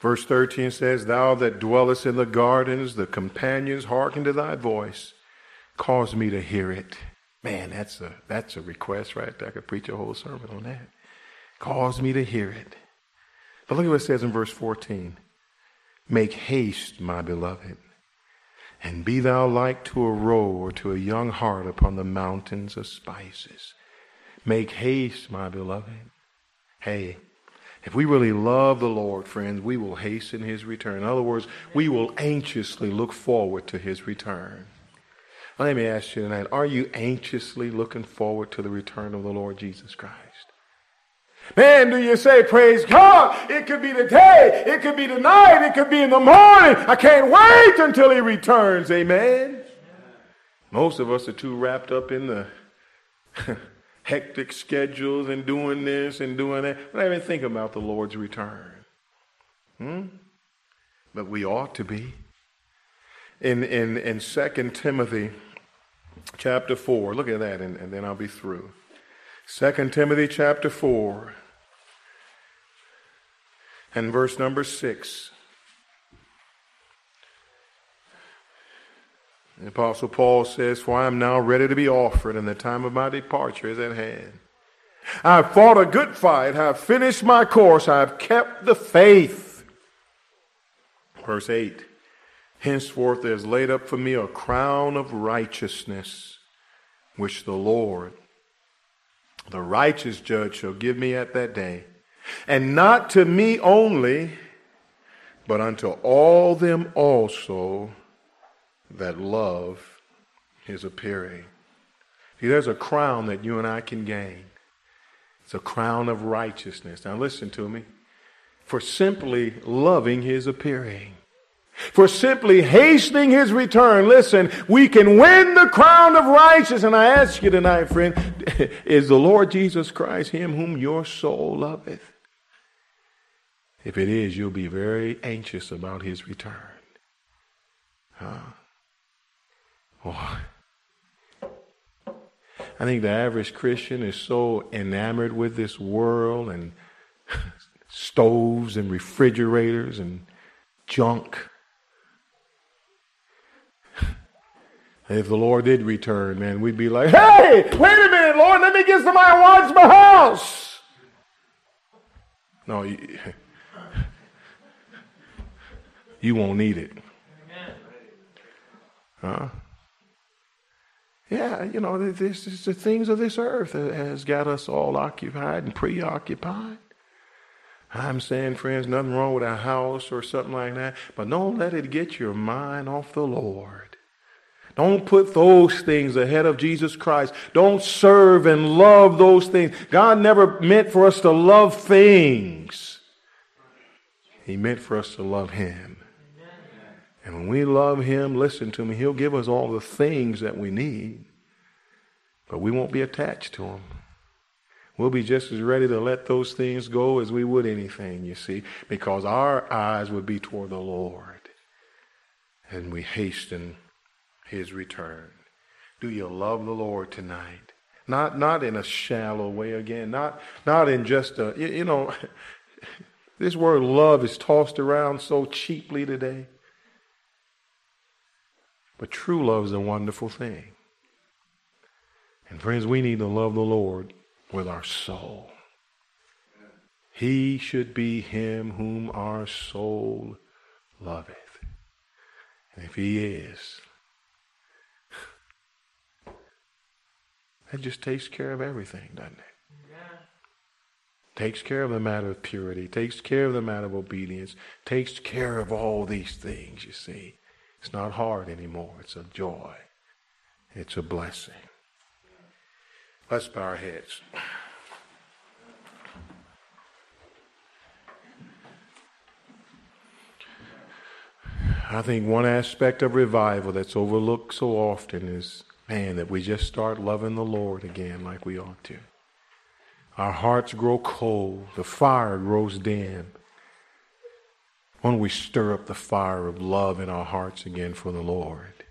Verse 13 says, Thou that dwellest in the gardens, the companions hearken to thy voice, cause me to hear it. Man, that's a that's a request right. I could preach a whole sermon on that. Cause me to hear it. But look at what it says in verse 14. Make haste, my beloved, and be thou like to a roe or to a young hart upon the mountains of spices. Make haste, my beloved. Hey, if we really love the Lord, friends, we will hasten his return. In other words, we will anxiously look forward to his return. Let me ask you tonight are you anxiously looking forward to the return of the Lord Jesus Christ? Man, do you say, praise God? It could be today. It could be tonight. It could be in the morning. I can't wait until he returns. Amen. Most of us are too wrapped up in the hectic schedules and doing this and doing that. We don't even think about the Lord's return. Hmm? But we ought to be. In, in, in 2 Timothy chapter 4, look at that, and, and then I'll be through. 2 Timothy chapter 4 and verse number 6. The Apostle Paul says, For I am now ready to be offered, and the time of my departure is at hand. I have fought a good fight, I have finished my course, I have kept the faith. Verse 8 Henceforth there is laid up for me a crown of righteousness, which the Lord, the righteous judge, shall give me at that day. And not to me only, but unto all them also that love is appearing. See, there's a crown that you and I can gain. It's a crown of righteousness. Now listen to me. For simply loving his appearing. For simply hastening his return. Listen, we can win the crown of righteousness. And I ask you tonight, friend, is the Lord Jesus Christ him whom your soul loveth? If it is, you'll be very anxious about his return. Huh? Oh. I think the average Christian is so enamored with this world and stoves and refrigerators and junk. If the Lord did return, man, we'd be like, hey, wait a minute, Lord, let me get somebody to watch my house. No, you, you won't need it. Huh? Yeah, you know, this is the things of this earth that has got us all occupied and preoccupied. I'm saying, friends, nothing wrong with a house or something like that, but don't let it get your mind off the Lord. Don't put those things ahead of Jesus Christ. Don't serve and love those things. God never meant for us to love things. He meant for us to love Him. And when we love Him, listen to me, He'll give us all the things that we need, but we won't be attached to Him. We'll be just as ready to let those things go as we would anything, you see, because our eyes would be toward the Lord. And we hasten His return. Do you love the Lord tonight? Not, not in a shallow way again, not, not in just a, you, you know, this word love is tossed around so cheaply today. But true love is a wonderful thing. And friends, we need to love the Lord with our soul. He should be him whom our soul loveth. And if he is, that just takes care of everything, doesn't it? Yeah. Takes care of the matter of purity, takes care of the matter of obedience, takes care of all these things, you see. It's not hard anymore. It's a joy. It's a blessing. Let's bow our heads. I think one aspect of revival that's overlooked so often is, man, that we just start loving the Lord again like we ought to. Our hearts grow cold, the fire grows dim. Why don't we stir up the fire of love in our hearts again for the Lord?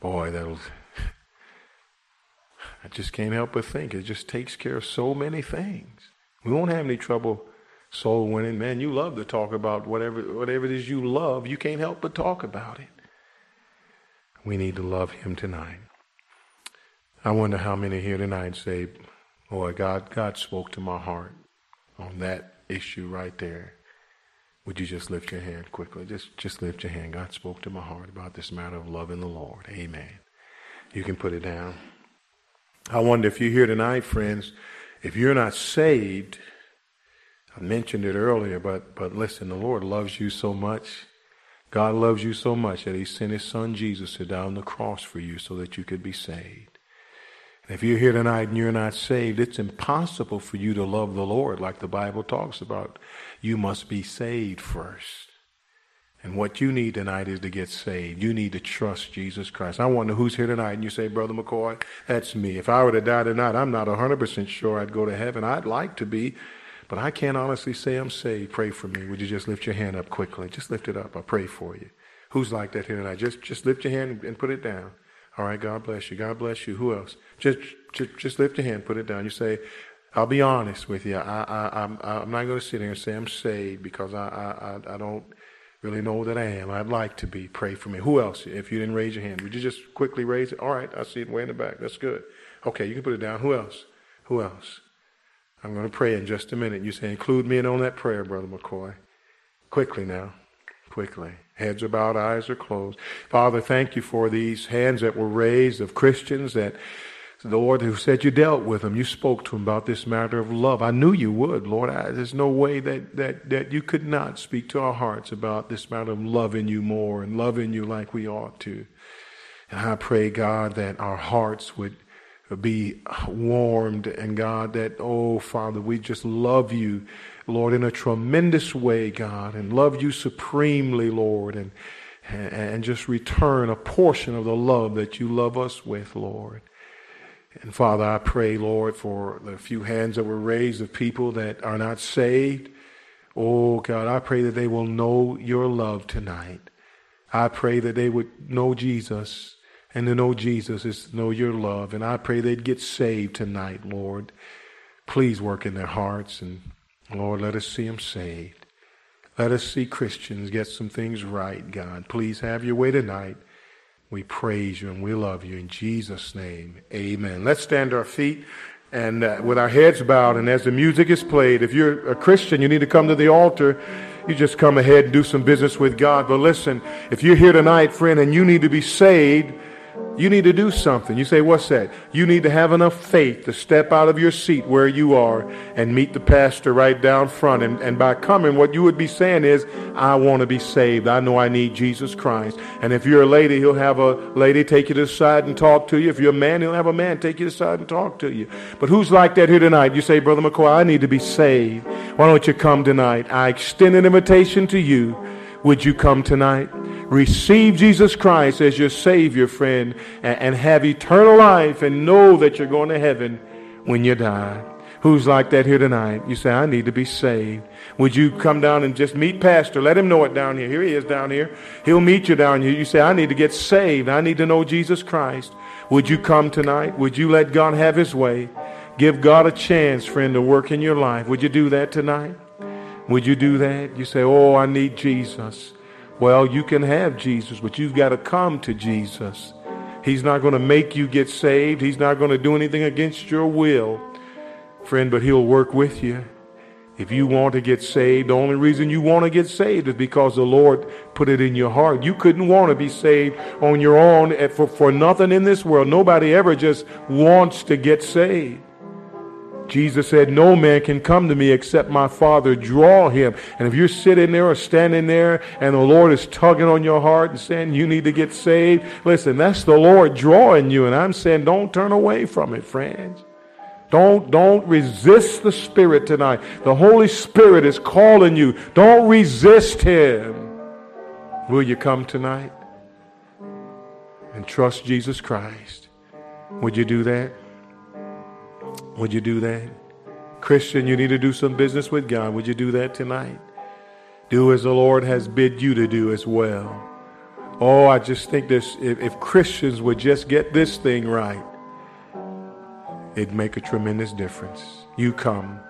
Boy, that'll. I just can't help but think it just takes care of so many things. We won't have any trouble soul winning. Man, you love to talk about whatever whatever it is you love. You can't help but talk about it. We need to love Him tonight. I wonder how many here tonight say, "Boy, God, God spoke to my heart on that issue right there." Would you just lift your hand quickly? Just, just lift your hand. God spoke to my heart about this matter of loving the Lord. Amen. You can put it down. I wonder if you're here tonight, friends, if you're not saved, I mentioned it earlier, but, but listen, the Lord loves you so much. God loves you so much that he sent his son Jesus to die on the cross for you so that you could be saved. And If you're here tonight and you're not saved, it's impossible for you to love the Lord like the Bible talks about. You must be saved first. And what you need tonight is to get saved. You need to trust Jesus Christ. I wonder who's here tonight. And you say, Brother McCoy, that's me. If I were to die tonight, I'm not 100% sure I'd go to heaven. I'd like to be, but I can't honestly say I'm saved. Pray for me. Would you just lift your hand up quickly? Just lift it up. I'll pray for you. Who's like that here tonight? Just, just lift your hand and put it down. All right, God bless you. God bless you. Who else? Just, just, just lift your hand, put it down. You say, I'll be honest with you. I, I, I'm, I'm not going to sit here and say I'm saved because I, I, I don't really know that I am. I'd like to be. Pray for me. Who else? If you didn't raise your hand, would you just quickly raise it? All right, I see it way in the back. That's good. Okay, you can put it down. Who else? Who else? I'm going to pray in just a minute. You say, include me in on that prayer, Brother McCoy. Quickly now. Quickly. Heads are bowed, eyes are closed. Father, thank you for these hands that were raised of Christians that the Lord who said you dealt with him, You spoke to him about this matter of love. I knew you would, Lord. I, there's no way that, that, that you could not speak to our hearts about this matter of loving you more and loving you like we ought to. And I pray, God, that our hearts would be warmed and God, that, oh, Father, we just love you, Lord, in a tremendous way, God, and love you supremely, Lord, and, and just return a portion of the love that you love us with, Lord. And Father, I pray, Lord, for the few hands that were raised of people that are not saved. Oh, God, I pray that they will know your love tonight. I pray that they would know Jesus. And to know Jesus is to know your love. And I pray they'd get saved tonight, Lord. Please work in their hearts. And Lord, let us see them saved. Let us see Christians get some things right, God. Please have your way tonight. We praise you and we love you in Jesus' name. Amen. Let's stand our feet and uh, with our heads bowed. And as the music is played, if you're a Christian, you need to come to the altar. You just come ahead and do some business with God. But listen, if you're here tonight, friend, and you need to be saved, you need to do something. You say, what's that? You need to have enough faith to step out of your seat where you are and meet the pastor right down front. And, and by coming, what you would be saying is, I want to be saved. I know I need Jesus Christ. And if you're a lady, he'll have a lady take you to the side and talk to you. If you're a man, he'll have a man take you to the side and talk to you. But who's like that here tonight? You say, Brother McCoy, I need to be saved. Why don't you come tonight? I extend an invitation to you. Would you come tonight? Receive Jesus Christ as your Savior, friend, and, and have eternal life and know that you're going to heaven when you die. Who's like that here tonight? You say, I need to be saved. Would you come down and just meet Pastor? Let him know it down here. Here he is down here. He'll meet you down here. You say, I need to get saved. I need to know Jesus Christ. Would you come tonight? Would you let God have his way? Give God a chance, friend, to work in your life. Would you do that tonight? Would you do that? You say, Oh, I need Jesus. Well, you can have Jesus, but you've got to come to Jesus. He's not going to make you get saved. He's not going to do anything against your will, friend, but He'll work with you. If you want to get saved, the only reason you want to get saved is because the Lord put it in your heart. You couldn't want to be saved on your own for, for nothing in this world. Nobody ever just wants to get saved. Jesus said, No man can come to me except my Father draw him. And if you're sitting there or standing there and the Lord is tugging on your heart and saying you need to get saved, listen, that's the Lord drawing you. And I'm saying don't turn away from it, friends. Don't, don't resist the Spirit tonight. The Holy Spirit is calling you. Don't resist Him. Will you come tonight and trust Jesus Christ? Would you do that? Would you do that? Christian, you need to do some business with God. Would you do that tonight? Do as the Lord has bid you to do as well. Oh, I just think this if, if Christians would just get this thing right, it'd make a tremendous difference. You come.